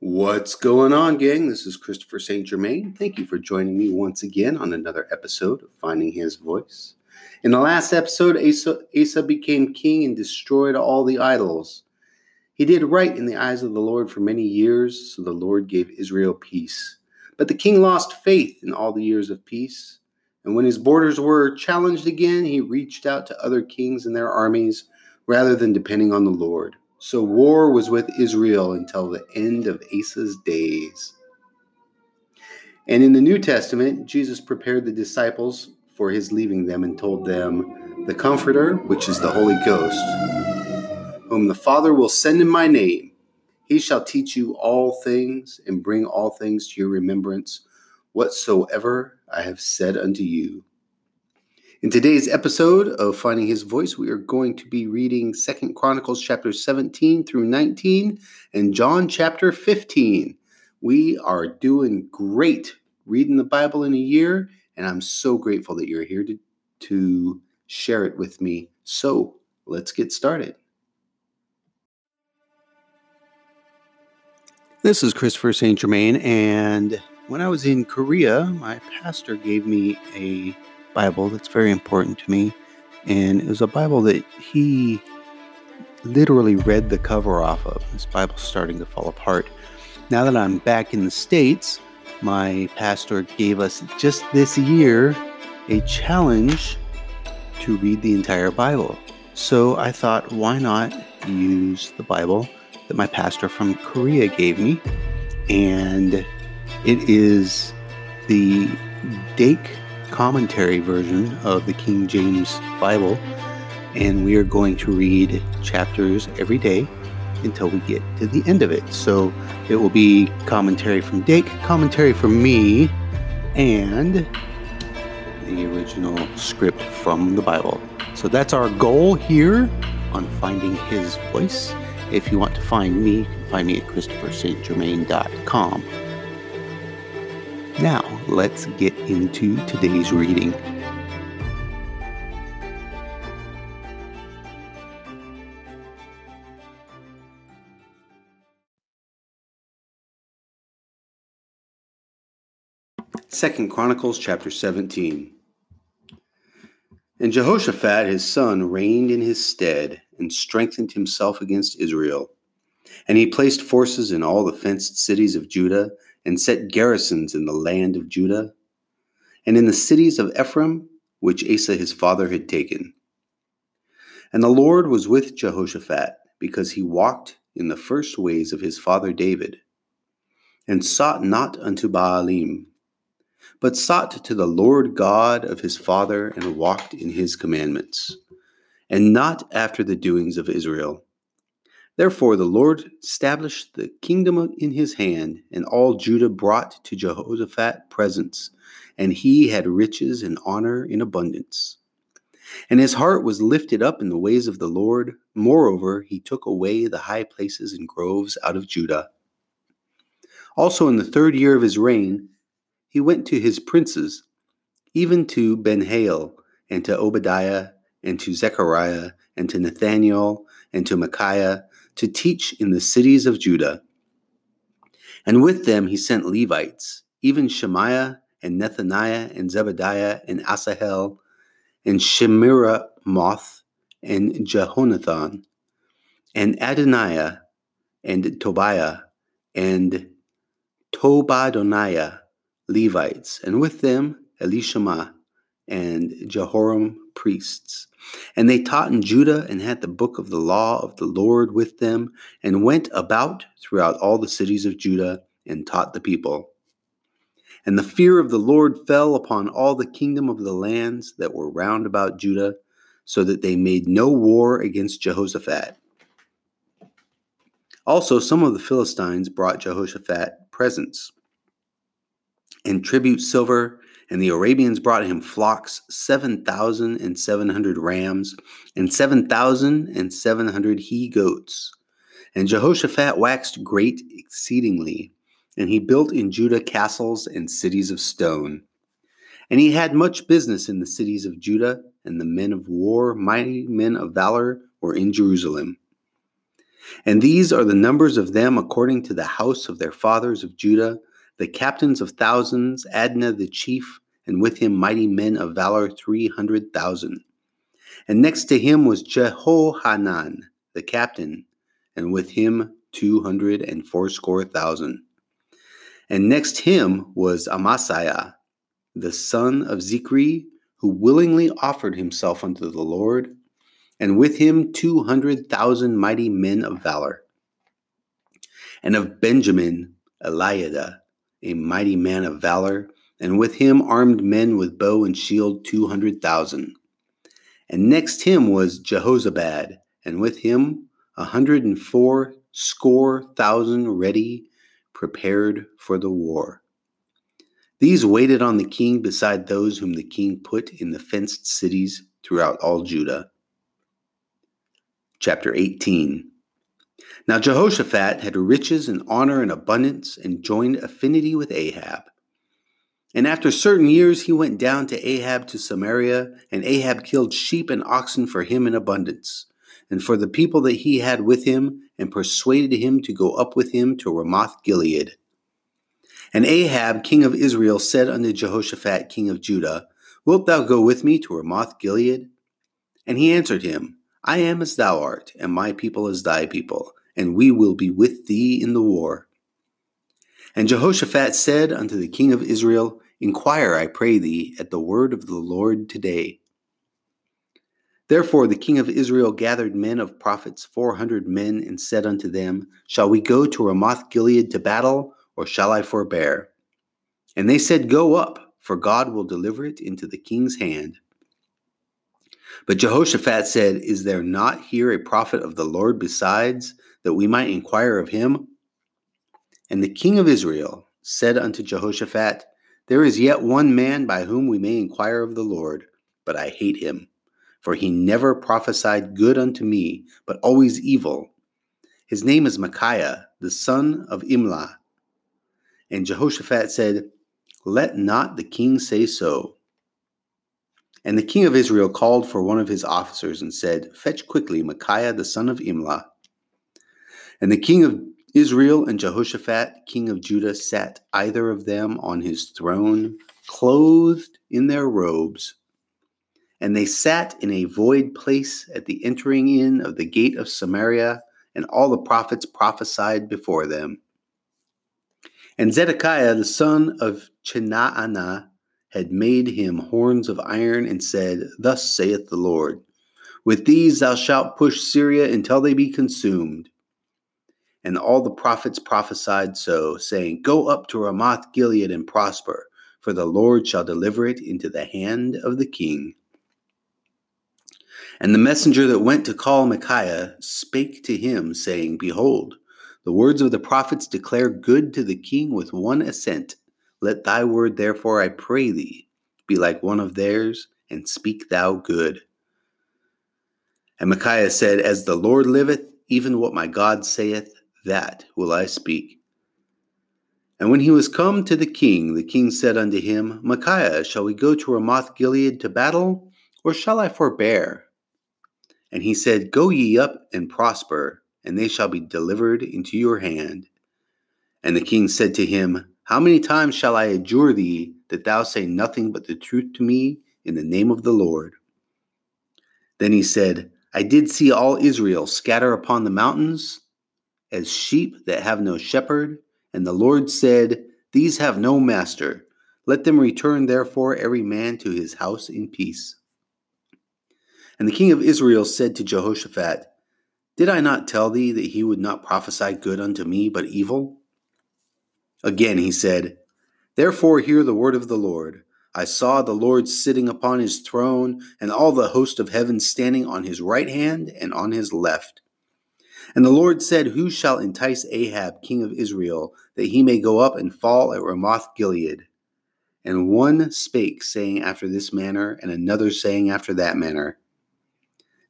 What's going on, gang? This is Christopher St. Germain. Thank you for joining me once again on another episode of Finding His Voice. In the last episode, Asa, Asa became king and destroyed all the idols. He did right in the eyes of the Lord for many years, so the Lord gave Israel peace. But the king lost faith in all the years of peace. And when his borders were challenged again, he reached out to other kings and their armies rather than depending on the Lord. So war was with Israel until the end of Asa's days. And in the New Testament, Jesus prepared the disciples for his leaving them and told them, The Comforter, which is the Holy Ghost, whom the Father will send in my name, he shall teach you all things and bring all things to your remembrance, whatsoever I have said unto you. In today's episode of Finding His Voice, we are going to be reading Second Chronicles chapter 17 through 19 and John chapter 15. We are doing great reading the Bible in a year, and I'm so grateful that you're here to, to share it with me. So let's get started. This is Christopher St. Germain, and when I was in Korea, my pastor gave me a Bible that's very important to me. And it was a Bible that he literally read the cover off of. This Bible's starting to fall apart. Now that I'm back in the States, my pastor gave us just this year a challenge to read the entire Bible. So I thought, why not use the Bible that my pastor from Korea gave me? And it is the Dake commentary version of the King James Bible, and we are going to read chapters every day until we get to the end of it. So it will be commentary from Dake, commentary from me, and the original script from the Bible. So that's our goal here on finding his voice. If you want to find me, you can find me at christopherstgermain.com. Let's get into today's reading. Second Chronicles chapter 17. And Jehoshaphat his son reigned in his stead and strengthened himself against Israel. And he placed forces in all the fenced cities of Judah and set garrisons in the land of Judah and in the cities of Ephraim, which Asa his father had taken. And the Lord was with Jehoshaphat, because he walked in the first ways of his father David, and sought not unto Baalim, but sought to the Lord God of his father, and walked in his commandments, and not after the doings of Israel Therefore, the Lord established the kingdom in his hand, and all Judah brought to Jehoshaphat presents, and he had riches and honor in abundance. And his heart was lifted up in the ways of the Lord. Moreover, he took away the high places and groves out of Judah. Also, in the third year of his reign, he went to his princes, even to Benhail, and to Obadiah, and to Zechariah, and to Nathaniel, and to Micaiah, to teach in the cities of Judah. And with them he sent Levites, even Shemaiah and Nethaniah and Zebadiah and Asahel and Shemiramoth and Jehonathan and Adoniah and Tobiah and Tobadoniah Levites, and with them Elishama and Jehoram priests. And they taught in Judah and had the book of the law of the Lord with them, and went about throughout all the cities of Judah and taught the people. And the fear of the Lord fell upon all the kingdom of the lands that were round about Judah, so that they made no war against Jehoshaphat. Also, some of the Philistines brought Jehoshaphat presents and tribute silver and the Arabians brought him flocks, 7,700 rams, and 7,700 he goats. And Jehoshaphat waxed great exceedingly, and he built in Judah castles and cities of stone. And he had much business in the cities of Judah, and the men of war, mighty men of valor, were in Jerusalem. And these are the numbers of them according to the house of their fathers of Judah, the captains of thousands, Adnah the chief, and with him mighty men of valor three hundred thousand. And next to him was Jehohanan the captain, and with him two hundred and fourscore thousand. And next him was Amasiah, the son of Zichri, who willingly offered himself unto the Lord, and with him two hundred thousand mighty men of valor. And of Benjamin, Eliada, a mighty man of valor, and with him armed men with bow and shield two hundred thousand. And next him was Jehozabad, and with him a hundred and four score thousand ready, prepared for the war. These waited on the king beside those whom the king put in the fenced cities throughout all Judah. Chapter 18 Now Jehoshaphat had riches and honor and abundance and joined affinity with Ahab. And after certain years he went down to Ahab to Samaria, and Ahab killed sheep and oxen for him in abundance, and for the people that he had with him, and persuaded him to go up with him to Ramoth Gilead. And Ahab, king of Israel, said unto Jehoshaphat, king of Judah, Wilt thou go with me to Ramoth Gilead? And he answered him, I am as thou art, and my people as thy people, and we will be with thee in the war. And Jehoshaphat said unto the king of Israel, Inquire, I pray thee, at the word of the Lord today. Therefore the king of Israel gathered men of prophets, four hundred men, and said unto them, Shall we go to Ramoth Gilead to battle, or shall I forbear? And they said, Go up, for God will deliver it into the king's hand. But Jehoshaphat said, Is there not here a prophet of the Lord besides, that we might inquire of him? And the king of Israel said unto Jehoshaphat, There is yet one man by whom we may inquire of the Lord, but I hate him. For he never prophesied good unto me, but always evil. His name is Micaiah, the son of Imlah. And Jehoshaphat said, Let not the king say so. And the king of Israel called for one of his officers and said, Fetch quickly Micaiah the son of Imlah. And the king of Israel and Jehoshaphat, king of Judah, sat either of them on his throne, clothed in their robes. And they sat in a void place at the entering in of the gate of Samaria, and all the prophets prophesied before them. And Zedekiah the son of Chenaanah had made him horns of iron, and said, Thus saith the Lord, With these thou shalt push Syria until they be consumed. And all the prophets prophesied so, saying, Go up to Ramoth Gilead and prosper, for the Lord shall deliver it into the hand of the king. And the messenger that went to call Micaiah spake to him, saying, Behold, the words of the prophets declare good to the king with one assent. Let thy word, therefore, I pray thee, be like one of theirs, and speak thou good. And Micaiah said, As the Lord liveth, even what my God saith, that will I speak. And when he was come to the king, the king said unto him, Micaiah, shall we go to Ramoth Gilead to battle, or shall I forbear? And he said, Go ye up and prosper, and they shall be delivered into your hand. And the king said to him, How many times shall I adjure thee that thou say nothing but the truth to me in the name of the Lord? Then he said, I did see all Israel scatter upon the mountains as sheep that have no shepherd. And the Lord said, These have no master. Let them return therefore every man to his house in peace. And the king of Israel said to Jehoshaphat, Did I not tell thee that he would not prophesy good unto me, but evil? Again he said, Therefore hear the word of the Lord. I saw the Lord sitting upon his throne, and all the host of heaven standing on his right hand and on his left. And the Lord said, Who shall entice Ahab, king of Israel, that he may go up and fall at Ramoth Gilead? And one spake, saying after this manner, and another saying after that manner.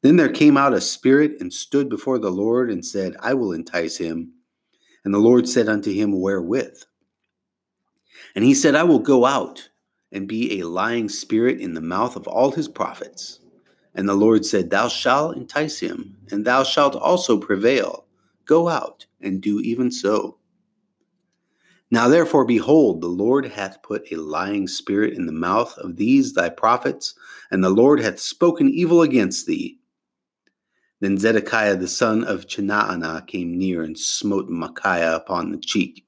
Then there came out a spirit and stood before the Lord and said, I will entice him. And the Lord said unto him, Wherewith? And he said, I will go out and be a lying spirit in the mouth of all his prophets. And the Lord said, Thou shalt entice him, and thou shalt also prevail, Go out and do even so. Now therefore, behold, the Lord hath put a lying spirit in the mouth of these thy prophets, and the Lord hath spoken evil against thee. Then Zedekiah the son of Chenaanah came near and smote Micaiah upon the cheek,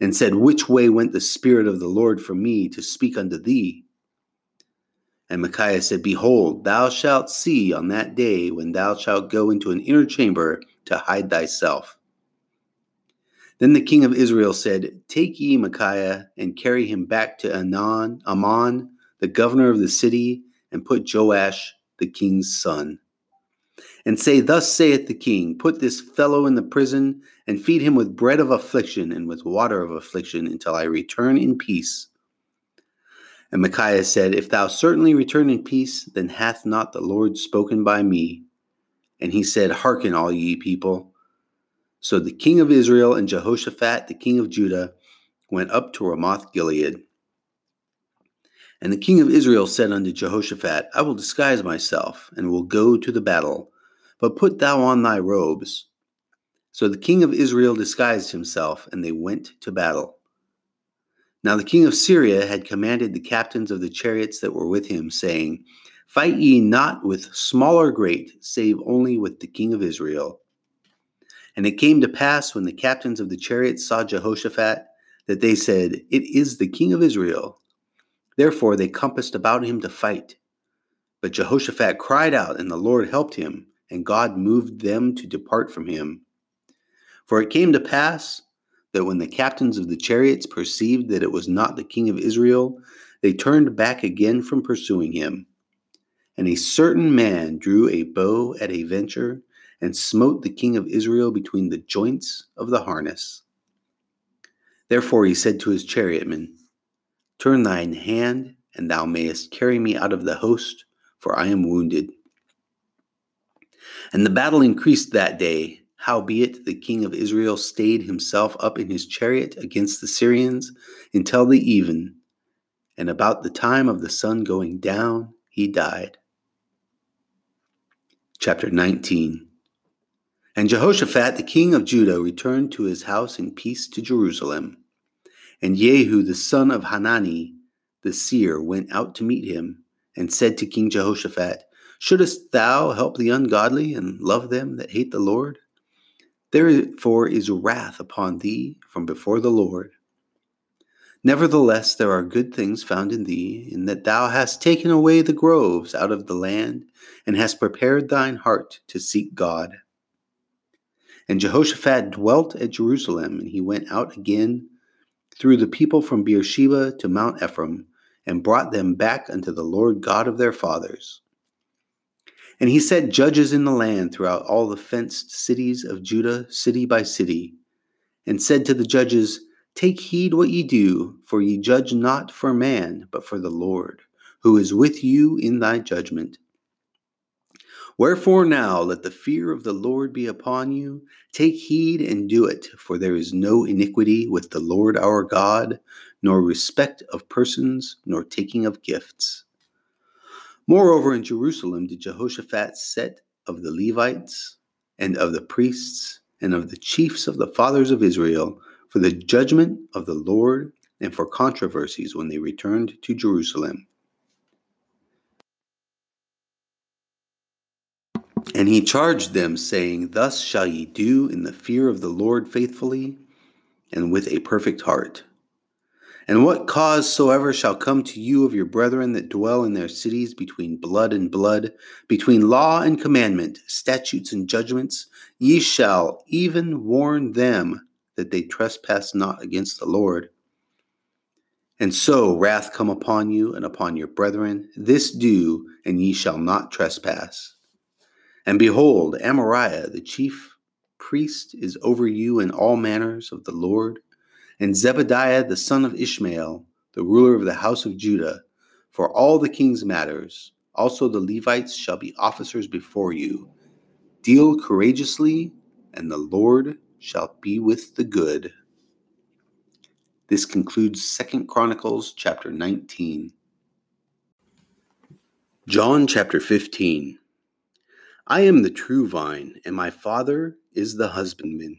and said, Which way went the Spirit of the Lord from me to speak unto thee? And Micaiah said, Behold, thou shalt see on that day when thou shalt go into an inner chamber to hide thyself. Then the king of Israel said, Take ye Micaiah and carry him back to Anan, Amon, the governor of the city, and put Joash, the king's son. And say, Thus saith the king, Put this fellow in the prison, and feed him with bread of affliction and with water of affliction until I return in peace. And Micaiah said, If thou certainly return in peace, then hath not the Lord spoken by me. And he said, Hearken, all ye people. So the king of Israel and Jehoshaphat, the king of Judah, went up to Ramoth Gilead. And the king of Israel said unto Jehoshaphat, I will disguise myself, and will go to the battle, but put thou on thy robes. So the king of Israel disguised himself, and they went to battle. Now the king of Syria had commanded the captains of the chariots that were with him, saying, Fight ye not with small or great, save only with the king of Israel. And it came to pass when the captains of the chariots saw Jehoshaphat that they said, It is the king of Israel. Therefore they compassed about him to fight. But Jehoshaphat cried out, and the Lord helped him, and God moved them to depart from him. For it came to pass that when the captains of the chariots perceived that it was not the king of Israel, they turned back again from pursuing him. And a certain man drew a bow at a venture and smote the king of Israel between the joints of the harness. Therefore he said to his chariotmen, Turn thine hand, and thou mayest carry me out of the host, for I am wounded. And the battle increased that day. Howbeit the king of Israel stayed himself up in his chariot against the Syrians until the even, and about the time of the sun going down, he died. Chapter 19 and Jehoshaphat the king of Judah returned to his house in peace to Jerusalem. And Jehu the son of Hanani the seer went out to meet him, and said to King Jehoshaphat, Shouldest thou help the ungodly and love them that hate the Lord? Therefore is wrath upon thee from before the Lord. Nevertheless, there are good things found in thee, in that thou hast taken away the groves out of the land, and hast prepared thine heart to seek God. And Jehoshaphat dwelt at Jerusalem, and he went out again through the people from Beersheba to Mount Ephraim, and brought them back unto the Lord God of their fathers. And he set judges in the land throughout all the fenced cities of Judah, city by city, and said to the judges, Take heed what ye do, for ye judge not for man, but for the Lord, who is with you in thy judgment. Wherefore now let the fear of the Lord be upon you. Take heed and do it, for there is no iniquity with the Lord our God, nor respect of persons, nor taking of gifts. Moreover, in Jerusalem did Jehoshaphat set of the Levites, and of the priests, and of the chiefs of the fathers of Israel, for the judgment of the Lord, and for controversies when they returned to Jerusalem. And he charged them, saying, Thus shall ye do in the fear of the Lord faithfully and with a perfect heart. And what cause soever shall come to you of your brethren that dwell in their cities between blood and blood, between law and commandment, statutes and judgments, ye shall even warn them that they trespass not against the Lord. And so wrath come upon you and upon your brethren. This do, and ye shall not trespass. And behold, Amariah, the chief priest, is over you in all manners of the Lord, and Zebadiah, the son of Ishmael, the ruler of the house of Judah, for all the king's matters. Also the Levites shall be officers before you. Deal courageously, and the Lord shall be with the good. This concludes Second Chronicles chapter 19. John chapter 15. I am the true vine, and my Father is the husbandman.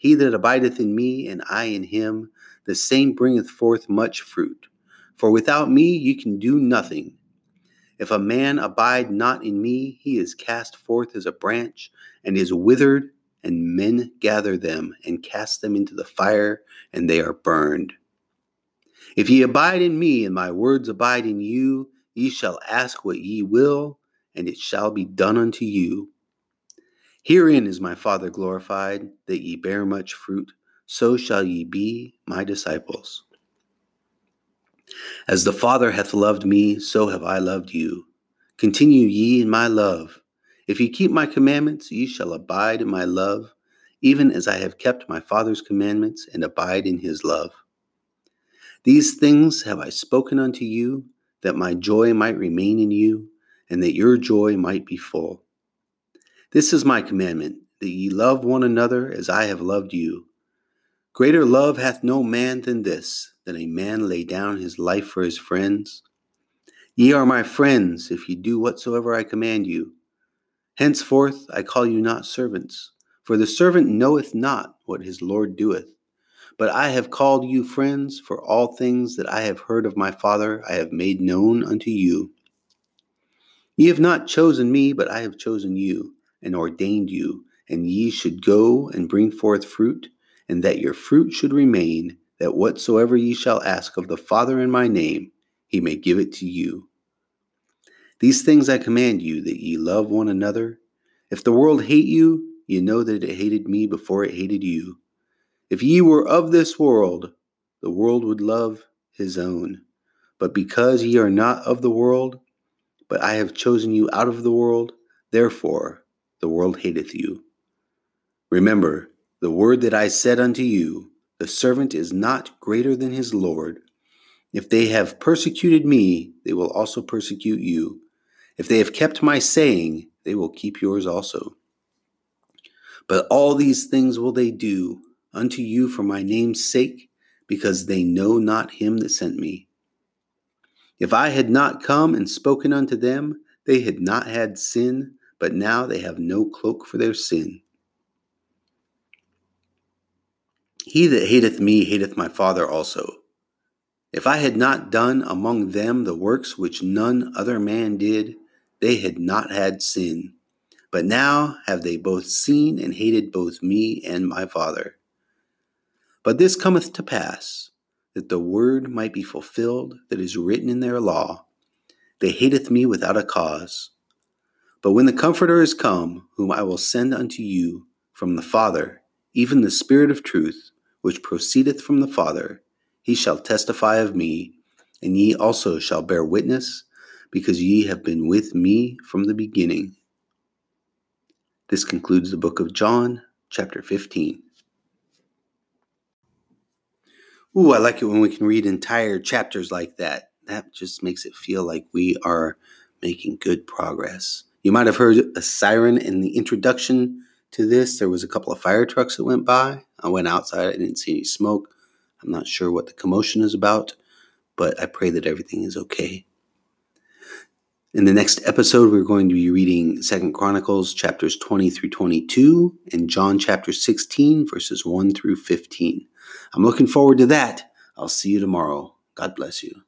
He that abideth in me, and I in him, the same bringeth forth much fruit. For without me you can do nothing. If a man abide not in me, he is cast forth as a branch and is withered, and men gather them and cast them into the fire, and they are burned. If ye abide in me, and my words abide in you, ye shall ask what ye will, and it shall be done unto you. Herein is my Father glorified, that ye bear much fruit, so shall ye be my disciples. As the Father hath loved me, so have I loved you. Continue ye in my love. If ye keep my commandments, ye shall abide in my love, even as I have kept my Father's commandments and abide in his love. These things have I spoken unto you, that my joy might remain in you, and that your joy might be full. This is my commandment, that ye love one another as I have loved you. Greater love hath no man than this, that a man lay down his life for his friends. Ye are my friends, if ye do whatsoever I command you. Henceforth I call you not servants, for the servant knoweth not what his Lord doeth. But I have called you friends, for all things that I have heard of my Father I have made known unto you. Ye have not chosen me, but I have chosen you, and ordained you, and ye should go and bring forth fruit, and that your fruit should remain, that whatsoever ye shall ask of the Father in my name, he may give it to you. These things I command you, that ye love one another. If the world hate you, ye know that it hated me before it hated you. If ye were of this world, the world would love his own. But because ye are not of the world, but I have chosen you out of the world, therefore the world hateth you. Remember the word that I said unto you the servant is not greater than his Lord. If they have persecuted me, they will also persecute you. If they have kept my saying, they will keep yours also. But all these things will they do unto you for my name's sake, because they know not him that sent me. If I had not come and spoken unto them, they had not had sin, but now they have no cloak for their sin. He that hateth me hateth my Father also. If I had not done among them the works which none other man did, they had not had sin. But now have they both seen and hated both me and my Father. But this cometh to pass, that the word might be fulfilled that is written in their law They hateth me without a cause. But when the Comforter is come, whom I will send unto you from the Father, even the Spirit of truth, which proceedeth from the Father, he shall testify of me, and ye also shall bear witness, because ye have been with me from the beginning. This concludes the book of John, chapter 15. Ooh, I like it when we can read entire chapters like that. That just makes it feel like we are making good progress. You might have heard a siren in the introduction to this. There was a couple of fire trucks that went by. I went outside, I didn't see any smoke. I'm not sure what the commotion is about, but I pray that everything is okay. In the next episode, we're going to be reading Second Chronicles chapters 20 through 22 and John chapter 16, verses 1 through 15. I'm looking forward to that. I'll see you tomorrow. God bless you.